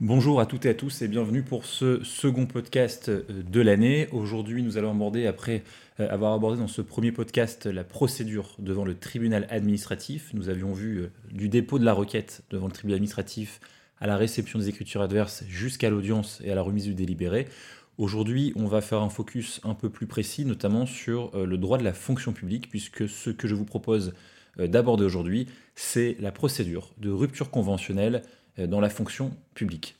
Bonjour à toutes et à tous et bienvenue pour ce second podcast euh, de l'année. Aujourd'hui, nous allons aborder, après euh, avoir abordé dans ce premier podcast la procédure devant le tribunal administratif, nous avions vu euh, du dépôt de la requête devant le tribunal administratif à la réception des écritures adverses jusqu'à l'audience et à la remise du délibéré. Aujourd'hui, on va faire un focus un peu plus précis, notamment sur le droit de la fonction publique, puisque ce que je vous propose d'aborder aujourd'hui, c'est la procédure de rupture conventionnelle dans la fonction publique.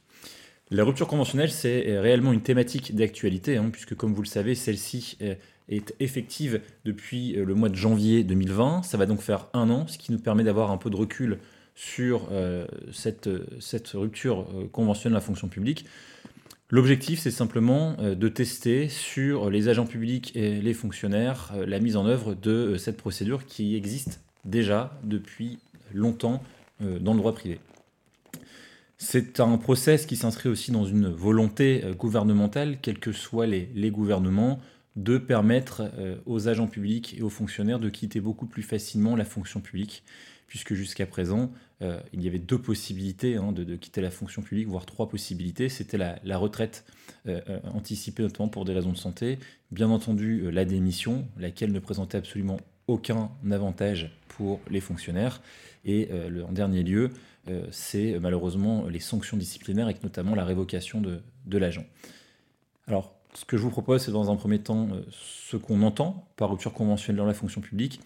La rupture conventionnelle, c'est euh, réellement une thématique d'actualité, hein, puisque comme vous le savez, celle-ci euh, est effective depuis le mois de janvier 2020. Ça va donc faire un an, ce qui nous permet d'avoir un peu de recul sur cette, rupture conventionnelle de la fonction publique. L'objectif, c'est simplement de tester sur les agents publics et les fonctionnaires la mise en œuvre de cette procédure qui existe déjà depuis longtemps dans le droit privé. C'est un process qui s'inscrit aussi dans une volonté euh, gouvernementale, quels que soient les, gouvernements, de permettre euh, aux agents publics et aux fonctionnaires de quitter beaucoup plus facilement la fonction publique, puisque jusqu'à présent, euh, il y avait deux possibilités hein, de, quitter la fonction publique, voire trois possibilités. C'était la, retraite anticipée, notamment pour des raisons de santé, bien entendu la démission, laquelle ne présentait absolument aucun avantage pour les fonctionnaires, et en dernier lieu, euh, c'est malheureusement les sanctions disciplinaires et notamment la révocation de, l'agent. Alors, ce que je vous propose, c'est dans un premier temps euh, ce qu'on entend par rupture conventionnelle dans la fonction publique,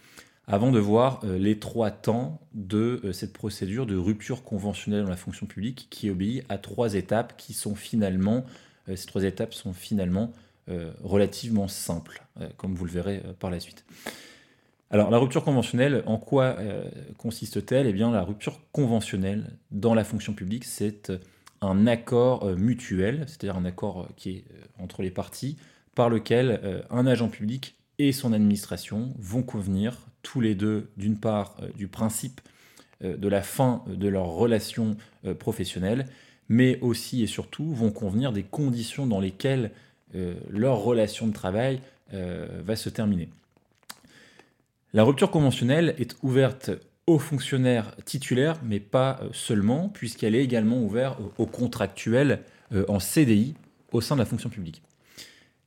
avant de voir euh, les trois temps de cette procédure de rupture conventionnelle dans la fonction publique qui obéit à trois étapes qui sont finalement, ces trois étapes sont finalement relativement simples, comme vous le verrez par la suite. Alors, la rupture conventionnelle, en quoi euh, consiste-t-elle? Eh bien, la rupture conventionnelle dans la fonction publique, c'est euh, un accord euh, mutuel, c'est-à-dire un accord qui est entre les parties, par lequel un agent public et son administration vont convenir tous les deux, d'une part, du principe de la fin de leur relation professionnelle, mais aussi et surtout vont convenir des conditions dans lesquelles leur relation de travail va se terminer. La rupture conventionnelle est ouverte aux fonctionnaires titulaires, mais pas euh, seulement, puisqu'elle est également ouverte aux contractuels euh, en CDI au sein de la fonction publique.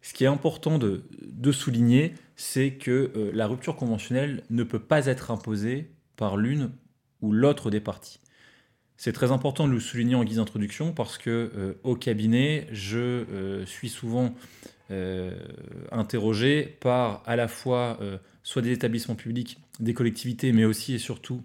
Ce qui est important de, souligner, c'est que euh, la rupture conventionnelle ne peut pas être imposée par l'une ou l'autre des parties. C'est très important de le souligner en guise d'introduction parce que au cabinet, je suis souvent interrogé par à la fois soit des établissements publics, des collectivités, mais aussi et surtout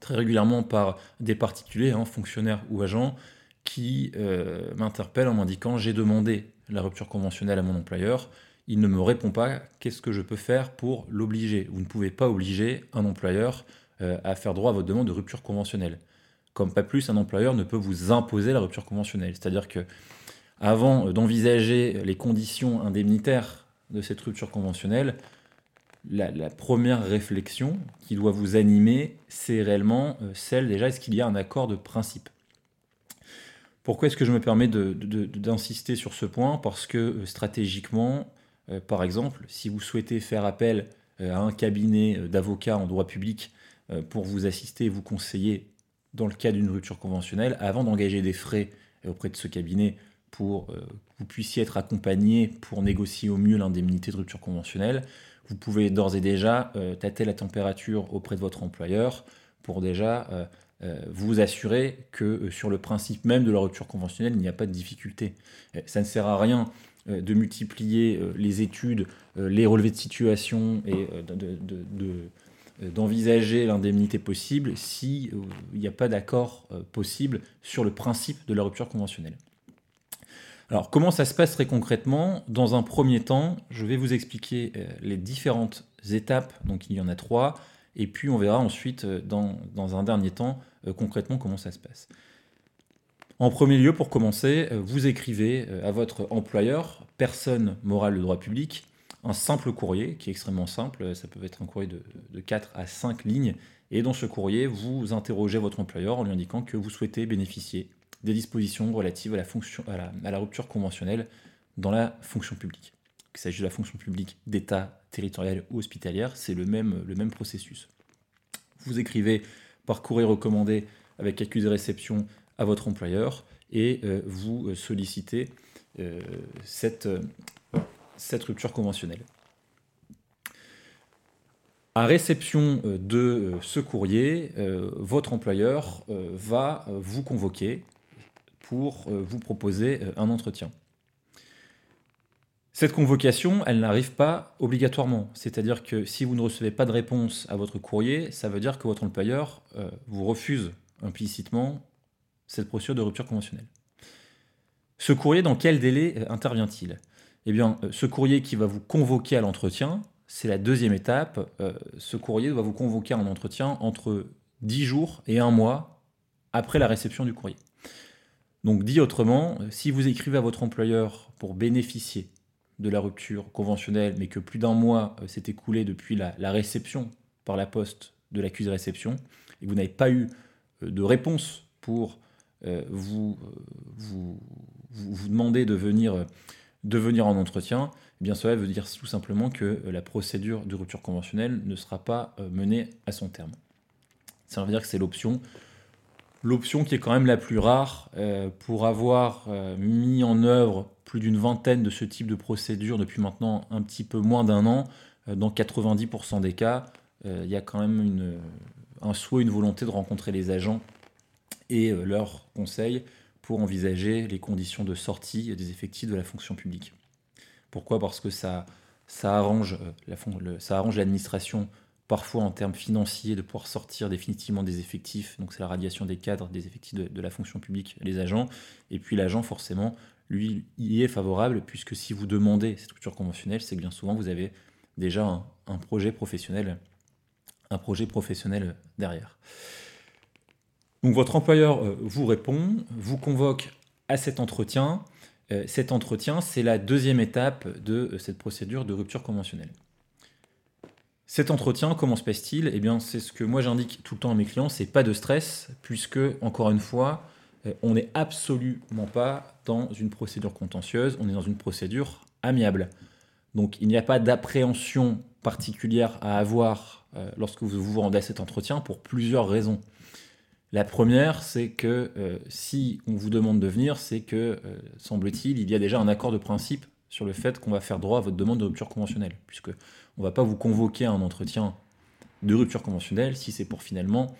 très régulièrement par des particuliers, hein, fonctionnaires ou agents, qui euh, m'interpellent en m'indiquant j'ai demandé la rupture conventionnelle à mon employeur, il ne me répond pas, qu'est-ce que je peux faire pour l'obliger? Vous ne pouvez pas obliger un employeur euh, à faire droit à votre demande de rupture conventionnelle. Comme pas plus, un employeur ne peut vous imposer la rupture conventionnelle. C'est-à-dire que avant d'envisager les conditions indemnitaires de cette rupture conventionnelle, la, première réflexion qui doit vous animer, c'est réellement euh, celle déjà, est-ce qu'il y a un accord de principe? Pourquoi est-ce que je me permets d'insister sur ce point? Parce que euh, stratégiquement, euh, par exemple, si vous souhaitez faire appel à un cabinet d'avocats en droit public pour vous assister et vous conseiller dans le cas d'une rupture conventionnelle, avant d'engager des frais auprès de ce cabinet pour que vous puissiez être accompagné pour négocier au mieux l'indemnité de rupture conventionnelle, vous pouvez d'ores et déjà euh, tâter la température auprès de votre employeur pour déjà euh, euh, vous assurer que sur le principe même de la rupture conventionnelle, il n'y a pas de difficulté. ça ne sert à rien de multiplier les études, les relevés de situation et d'envisager l'indemnité possible s'il n'y a pas d'accord possible sur le principe de la rupture conventionnelle. Alors, comment ça se passe très concrètement? Dans un premier temps, je vais vous expliquer euh, les différentes étapes, donc il y en a trois, et puis on verra ensuite, euh, dans, un dernier temps, euh, concrètement comment ça se passe. En premier lieu, pour commencer, vous écrivez à votre employeur, personne morale de droit public, un simple courrier qui est extrêmement simple, ça peut être un courrier de, de 4 à 5 lignes, et dans ce courrier, vous interrogez votre employeur en lui indiquant que vous souhaitez bénéficier des dispositions relatives à la, rupture conventionnelle dans la fonction publique. Qu'il s'agisse de la fonction publique d'État, territoriale ou hospitalière, c'est le même, processus. Vous écrivez par courrier recommandé avec accusé réception à votre employeur et vous sollicitez cette, cette rupture conventionnelle. À réception de ce courrier, votre employeur va vous convoquer pour vous proposer un entretien. Cette convocation, elle n'arrive pas obligatoirement. C'est-à-dire que si vous ne recevez pas de réponse à votre courrier, ça veut dire que votre employeur euh, vous refuse implicitement cette procédure de rupture conventionnelle. Ce courrier, dans quel délai euh, intervient-il? Eh bien, euh, ce courrier qui va vous convoquer à l'entretien, c'est la deuxième étape. ce courrier va vous convoquer un entretien entre 10 jours et un mois après la réception du courrier. Donc dit autrement, si vous écrivez à votre employeur pour bénéficier de la rupture conventionnelle, mais que plus d'un mois euh, s'est écoulé depuis la, réception par la poste de l'accusé réception, et que vous n'avez pas eu euh, de réponse pour euh, vous, demander de venir, de venir en entretien, eh bien cela veut dire tout simplement que la procédure de rupture conventionnelle ne sera pas menée à son terme. Ça veut dire que c'est l'option l'option qui est quand même la plus rare pour avoir mis en œuvre plus d'une vingtaine de ce type de procédures depuis maintenant un petit peu moins d'un an. Euh, dans 90% des cas, euh, il y a quand même un souhait, une volonté de rencontrer les agents et euh, leurs conseils pour envisager les conditions de sortie des effectifs de la fonction publique. Pourquoi? Parce que ça, ça arrange l'administration parfois en termes financiers de pouvoir sortir définitivement des effectifs, donc c'est la radiation des cadres, des effectifs de, la fonction publique, les agents, et puis l'agent forcément lui, y est favorable, puisque si vous demandez cette structure conventionnelle, c'est que bien souvent vous avez déjà un, projet professionnel, un projet professionnel derrière. Donc votre employeur euh, vous répond, vous convoque à cet entretien. Euh, cet entretien, c'est la deuxième étape de euh, cette procédure de rupture conventionnelle. Cet entretien, comment se passe-t-il? Eh bien, c'est ce que moi j'indique tout le temps à mes clients, c'est pas de stress, puisque, encore une fois, euh, on n'est absolument pas dans une procédure contentieuse, on est dans une procédure amiable. Donc il n'y a pas d'appréhension particulière à avoir euh, lorsque vous vous rendez à cet entretien pour plusieurs raisons. La première, c'est que euh, si on vous demande de venir, c'est que, semble-t-il, il y a déjà un accord de principe sur le fait qu'on va faire droit à votre demande de rupture conventionnelle, puisque on ne va pas vous convoquer à un entretien de rupture conventionnelle si c'est pour finalement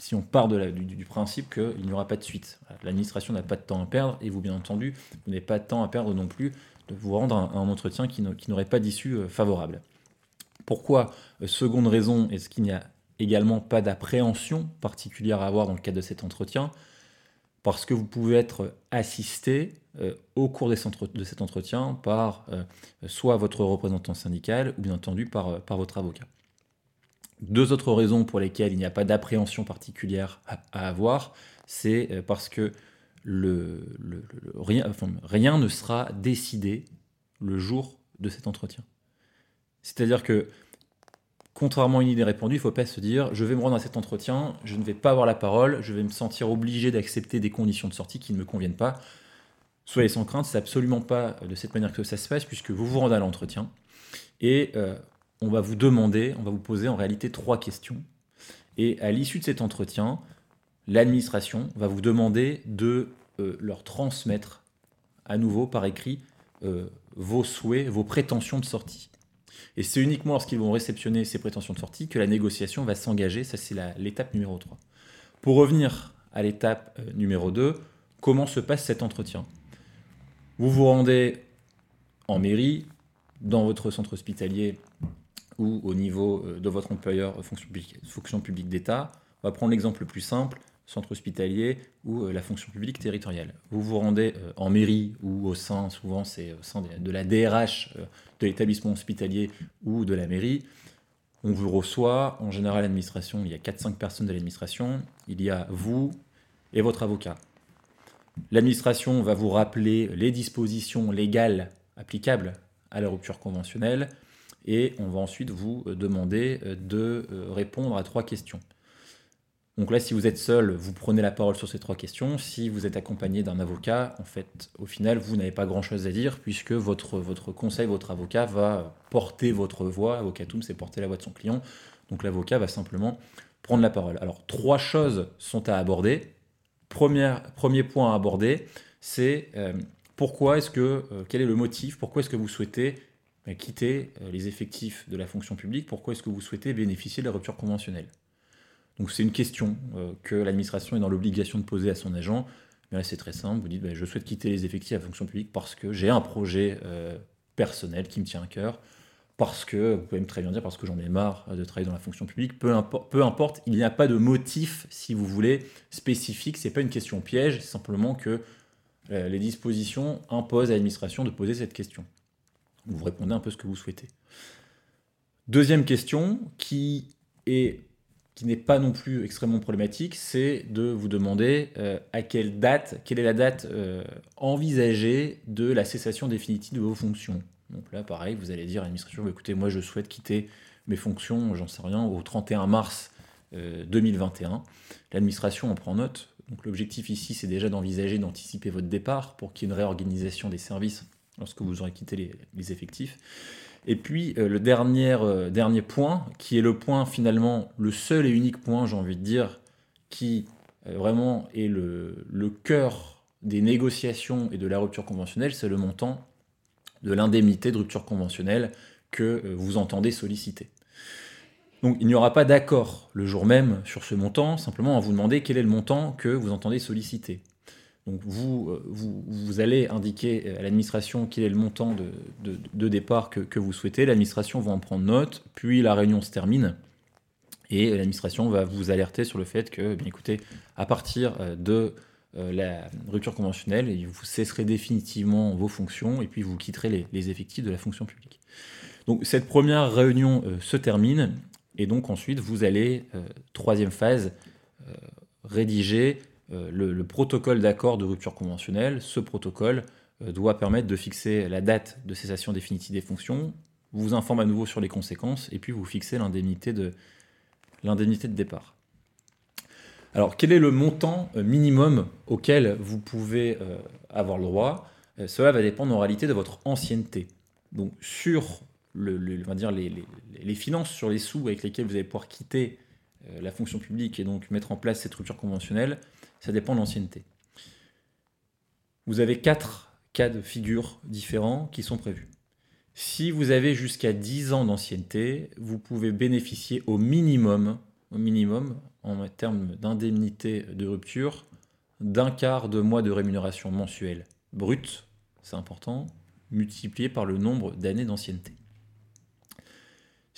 si on part de du, principe qu'il n'y aura pas de suite. L'administration n'a pas de temps à perdre et vous, bien entendu, vous n'avez pas de temps à perdre non plus de vous rendre à un, entretien qui, n'aurait pas d'issue euh, favorable. Pourquoi euh, Seconde raison, est-ce qu'il n'y a également pas d'appréhension particulière à avoir dans le cadre de cet entretien? Parce que vous pouvez être assisté euh, au cours de cet entretien par soit votre représentant syndical ou bien entendu par, par votre avocat. Deux autres raisons pour lesquelles il n'y a pas d'appréhension particulière à, avoir, c'est euh, parce que le, rien, rien ne sera décidé le jour de cet entretien. C'est-à-dire que, contrairement à une idée répandue, il ne faut pas se dire je vais me rendre à cet entretien, je ne vais pas avoir la parole, je vais me sentir obligé d'accepter des conditions de sortie qui ne me conviennent pas. Soyez sans crainte, c'est absolument pas de cette manière que ça se passe, puisque vous vous rendez à l'entretien. Et euh, on va vous demander, on va vous poser en réalité trois questions. Et à l'issue de cet entretien, l'administration va vous demander de euh, leur transmettre à nouveau par écrit euh, vos souhaits, vos prétentions de sortie. Et c'est uniquement lorsqu'ils vont réceptionner ces prétentions de sortie que la négociation va s'engager. Ça, c'est l'étape numéro 3. Pour revenir à l'étape euh, numéro 2, comment se passe cet entretien? Vous vous rendez en mairie, dans votre centre hospitalier ou au niveau euh, de votre employeur euh, fonction publique, fonction publique d'État. On va prendre l'exemple le plus simple, centre hospitalier ou euh, la fonction publique territoriale. Vous vous rendez en mairie ou au sein, souvent c'est au sein de la DRH de l'établissement hospitalier ou de la mairie. On vous reçoit, en général l'administration, il y a 4-5 personnes de l'administration, il y a vous et votre avocat. L'administration va vous rappeler les dispositions légales applicables à la rupture conventionnelle, et on va ensuite vous euh, demander euh, de euh, répondre à trois questions. Donc là, si vous êtes seul, vous prenez la parole sur ces trois questions. Si vous êtes accompagné d'un avocat, en fait, au final, vous n'avez pas grand-chose à dire puisque votre, conseil, votre avocat va porter votre voix. Avocatum, c'est porter la voix de son client. Donc l'avocat va simplement prendre la parole. Alors, trois choses sont à aborder. premier, premier point à aborder, c'est pourquoi est-ce que, quel est le motif, pourquoi est-ce que vous souhaitez quitter les effectifs de la fonction publique, pourquoi est-ce que vous souhaitez bénéficier de la rupture conventionnelle? Donc c'est une question que l'administration est dans l'obligation de poser à son agent. Là c'est très simple, vous dites bah, je souhaite quitter les effectifs la fonction publique parce que j'ai un projet personnel qui me tient à cœur, parce que, vous pouvez me très bien dire, parce que j'en ai marre de travailler dans la fonction publique, peu, importe, peu importe il n'y a pas de motif, si vous voulez, spécifique, c'est pas une question piège, c'est simplement que euh, les dispositions imposent à l'administration de poser cette question. Vous répondez un peu ce que vous souhaitez. Deuxième question, qui est qui n'est pas non plus extrêmement problématique, c'est de vous demander euh, à quelle date, quelle est la date euh, envisagée de la cessation définitive de vos fonctions. Donc là, pareil, vous allez dire à l'administration, bah, écoutez, moi je souhaite quitter mes fonctions, j'en sais rien, au 31 mars 2021. Euh, L'administration en prend note. Donc l'objectif ici, c'est déjà d'envisager, d'anticiper votre départ pour qu'il y ait une réorganisation des services lorsque vous aurez quitté les, effectifs. Et puis euh, le dernier, euh, dernier point, qui est le point finalement, le seul et unique point, j'ai envie de dire, qui vraiment est le, cœur des négociations et de la rupture conventionnelle, c'est le montant de l'indemnité de rupture conventionnelle que euh, vous entendez solliciter. Donc il n'y aura pas d'accord le jour même sur ce montant, simplement à vous demander quel est le montant que vous entendez solliciter. Euh, vous, allez indiquer à l'administration quel est le montant de, départ que, vous souhaitez, l'administration va en prendre note, puis la réunion se termine, et l'administration va vous alerter sur le fait que, bien écoutez, à partir euh, de euh, la rupture conventionnelle et vous cesserez définitivement vos fonctions et puis vous quitterez les, effectifs de la fonction publique. Donc cette première réunion se termine et donc ensuite vous allez, troisième phase, rédiger le, protocole d'accord de rupture conventionnelle. Ce protocole doit permettre de fixer la date de cessation définitive des fonctions, vous informe à nouveau sur les conséquences et puis vous fixez l'indemnité de, départ. Alors, quel est le montant euh, minimum auquel vous pouvez euh, avoir le droit? Euh, Cela va dépendre en réalité de votre ancienneté. Donc, sur les, finances, sur les sous avec lesquels vous allez pouvoir quitter la fonction publique et donc mettre en place cette rupture conventionnelle, ça dépend de l'ancienneté. Vous avez quatre cas de figure différents qui sont prévus. Si vous avez jusqu'à 10 ans d'ancienneté, vous pouvez bénéficier au minimum, au minimum en termes d'indemnité de rupture d'un quart de mois de rémunération mensuelle brute, c'est important, multiplié par le nombre d'années d'ancienneté.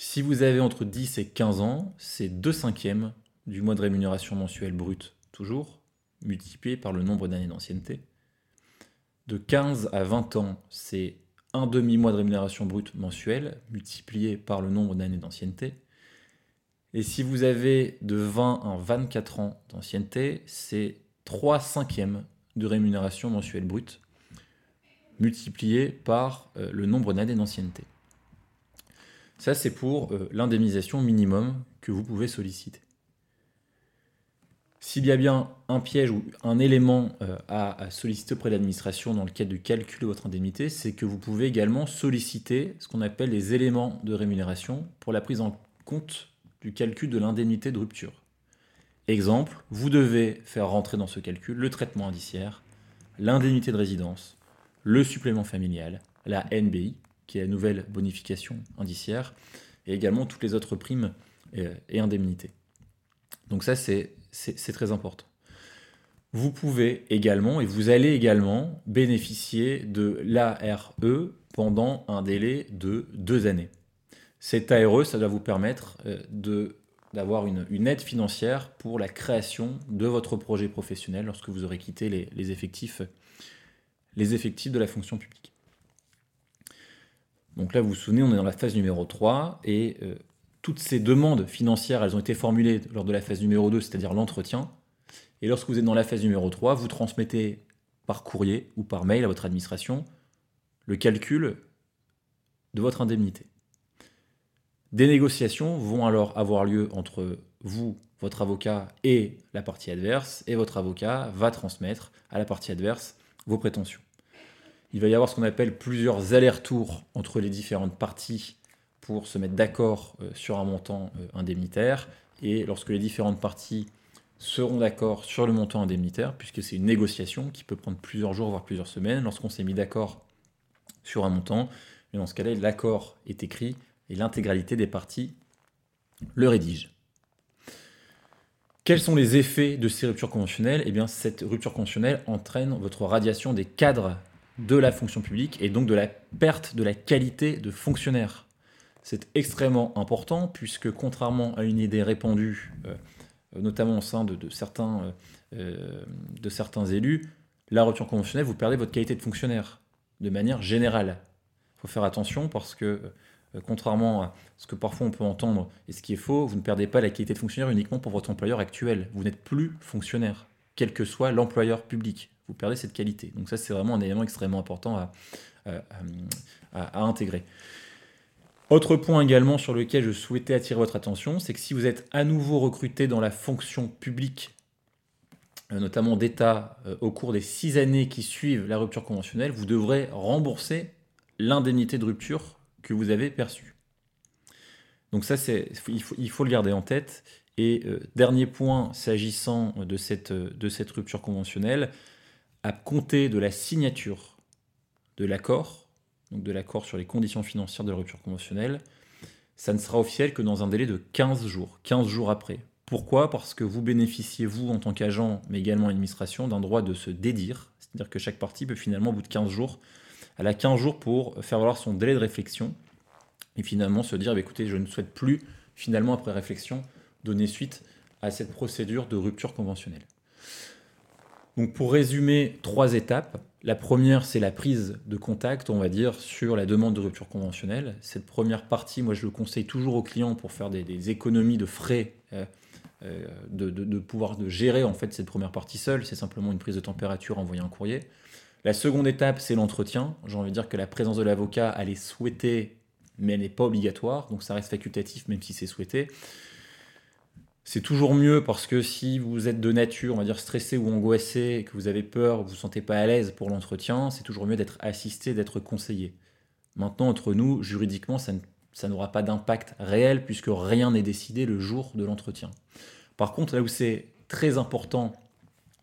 Si vous avez entre 10 et 15 ans, c'est 2 cinquièmes du mois de rémunération mensuelle brute, toujours, multiplié par le nombre d'années d'ancienneté. De 15 à 20 ans, c'est un demi-mois de rémunération brute mensuelle, multiplié par le nombre d'années d'ancienneté. Et si vous avez de 20 à 24 ans d'ancienneté, c'est 3 cinquièmes de rémunération mensuelle brute multiplié par euh, le nombre d'années d'ancienneté. Ça, c'est pour euh, l'indemnisation minimum que vous pouvez solliciter. S'il y a bien un piège ou un élément euh, à, solliciter auprès de l'administration dans le cadre de votre indemnité, c'est que vous pouvez également solliciter ce qu'on appelle les éléments de rémunération pour la prise en compte du calcul de l'indemnité de rupture. Exemple, vous devez faire rentrer dans ce calcul le traitement indiciaire, l'indemnité de résidence, le supplément familial, la NBI, qui est la nouvelle bonification indiciaire, et également toutes les autres primes et indemnités. Donc ça, c'est très important. Vous pouvez également, et vous allez également, bénéficier de l'ARE pendant un délai de deux années. Cet ARE, ça doit vous permettre euh, d'avoir une, aide financière pour la création de votre projet professionnel lorsque vous aurez quitté les, effectifs, les effectifs de la fonction publique. Donc là, vous vous souvenez, on est dans la phase numéro 3 et euh, toutes ces demandes financières, elles ont été formulées lors de la phase numéro 2, c'est-à-dire l'entretien. Et lorsque vous êtes dans la phase numéro 3, vous transmettez par courrier ou par mail à votre administration le calcul de votre indemnité. Des négociations vont alors avoir lieu entre vous, votre avocat et la partie adverse, et votre avocat va transmettre à la partie adverse vos prétentions. Il va y avoir ce qu'on appelle plusieurs allers-retours entre les différentes parties pour se mettre d'accord euh, sur un montant euh, indemnitaire, et lorsque les différentes parties seront d'accord sur le montant indemnitaire, puisque c'est une négociation qui peut prendre plusieurs jours, voire plusieurs semaines, lorsqu'on s'est mis d'accord sur un montant. Mais dans ce cas-là, l'accord est écrit et l'intégralité des parties le rédige. Quels sont les effets de ces ruptures conventionnelles? Eh bien, cette rupture conventionnelle entraîne votre radiation des cadres de la fonction publique et donc de la perte de la qualité de fonctionnaire. C'est extrêmement important puisque contrairement à une idée répandue, euh, notamment au sein de, certains, euh, euh, de certains élus, la rupture conventionnelle, vous perdez votre qualité de fonctionnaire de manière générale. Il faut faire attention parce que contrairement à ce que parfois on peut entendre et ce qui est faux, vous ne perdez pas la qualité de fonctionnaire uniquement pour votre employeur actuel. Vous n'êtes plus fonctionnaire, quel que soit l'employeur public. Vous perdez cette qualité. Donc ça, c'est vraiment un élément extrêmement important à, intégrer. Autre point également sur lequel je souhaitais attirer votre attention, c'est que si vous êtes à nouveau recruté dans la fonction publique, euh, notamment d'État, euh, au cours des six années qui suivent la rupture conventionnelle, vous devrez rembourser l'indemnité de rupture que vous avez perçu. Donc ça, c'est, il, faut, il faut le garder en tête. Et euh, dernier point, s'agissant de cette, de cette rupture conventionnelle, à compter de la signature de l'accord, donc de l'accord sur les conditions financières de rupture conventionnelle, ça ne sera officiel que dans un délai de 15 jours, 15 jours après. Pourquoi? Parce que vous bénéficiez, vous, en tant qu'agent, mais également l'administration, d'un droit de se dédire, c'est-à-dire que chaque partie peut finalement, au bout de 15 jours, elle a 15 jours pour faire valoir son délai de réflexion et finalement se dire bah, écoutez, je ne souhaite plus, finalement, après réflexion, donner suite à cette procédure de rupture conventionnelle. Donc, pour résumer, trois étapes. La première, c'est la prise de contact, on va dire, sur la demande de rupture conventionnelle. Cette première partie, moi, je le conseille toujours aux clients pour faire des, économies de frais, euh, euh, de, pouvoir de gérer en fait cette première partie seule. C'est simplement une prise de température, envoyer un courrier. La seconde étape, c'est l'entretien. J'ai envie de dire que la présence de l'avocat, elle est souhaitée, mais elle n'est pas obligatoire. Donc ça reste facultatif, même si c'est souhaité. C'est toujours mieux parce que si vous êtes de nature, on va dire stressé ou angoissé, que vous avez peur, vous ne vous sentez pas à l'aise pour l'entretien, c'est toujours mieux d'être assisté, d'être conseillé. Maintenant, entre nous, juridiquement, ça, ça n'aura pas d'impact réel puisque rien n'est décidé le jour de l'entretien. Par contre, là où c'est très important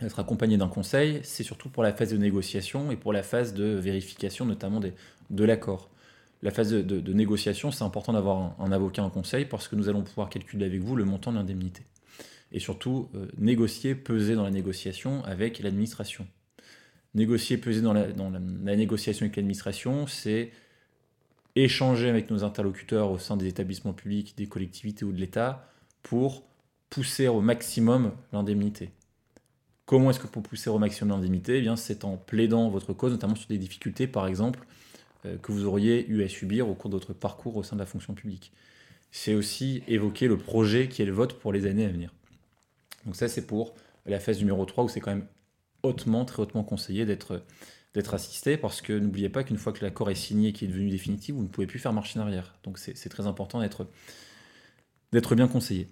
d'être accompagné d'un conseil, c'est surtout pour la phase de négociation et pour la phase de vérification notamment de l'accord. La phase de, négociation, c'est important d'avoir un, avocat, un conseil, parce que nous allons pouvoir calculer avec vous le montant de l'indemnité. Et surtout, euh, négocier, peser dans la négociation avec l'administration. Négocier, peser dans la, négociation avec l'administration, c'est échanger avec nos interlocuteurs au sein des établissements publics, des collectivités ou de l'État pour pousser au maximum l'indemnité. Comment est-ce que pour pousser au maximum l'indemnité? Eh C'est en plaidant votre cause, notamment sur des difficultés, par exemple, que vous auriez eu à subir au cours de votre parcours au sein de la fonction publique. C'est aussi évoquer le projet qui est le vote pour les années à venir. Donc ça, c'est pour la phase numéro 3, où c'est quand même hautement, très hautement conseillé d'être d'être assisté, parce que n'oubliez pas qu'une fois que l'accord est signé, qui est devenu définitif, vous ne pouvez plus faire marche en arrière. Donc c'est très important d'être bien conseillé.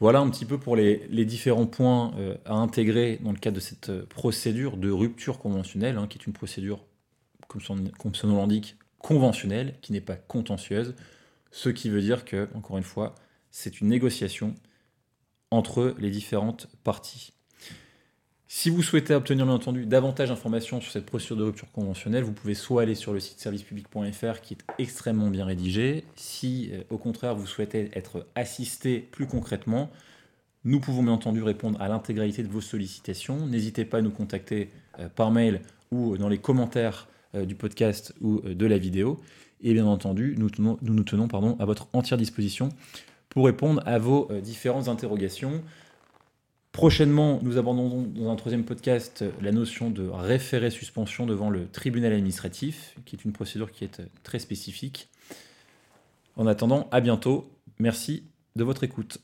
Voilà un petit peu pour les, différents points euh, à intégrer dans le cadre de cette euh, procédure de rupture conventionnelle, hein, qui est une procédure, comme son, nom l'indique, conventionnelle, qui n'est pas contentieuse, ce qui veut dire que, encore une fois, c'est une négociation entre les différentes parties. Si vous souhaitez obtenir bien entendu davantage d'informations sur cette procédure de rupture conventionnelle, vous pouvez soit aller sur le site servicepublic.fr qui est extrêmement bien rédigé. Si euh, au contraire vous souhaitez être assisté plus concrètement, nous pouvons bien entendu répondre à l'intégralité de vos sollicitations. N'hésitez pas à nous contacter euh, par mail ou dans les commentaires euh, du podcast ou de la vidéo. Et bien entendu, nous, nous tenons pardon, à votre entière disposition pour répondre à vos différentes interrogations. Prochainement, nous abordons dans un troisième podcast la notion de référé suspension devant le tribunal administratif, qui est une procédure qui est très spécifique. En attendant, à bientôt. Merci de votre écoute.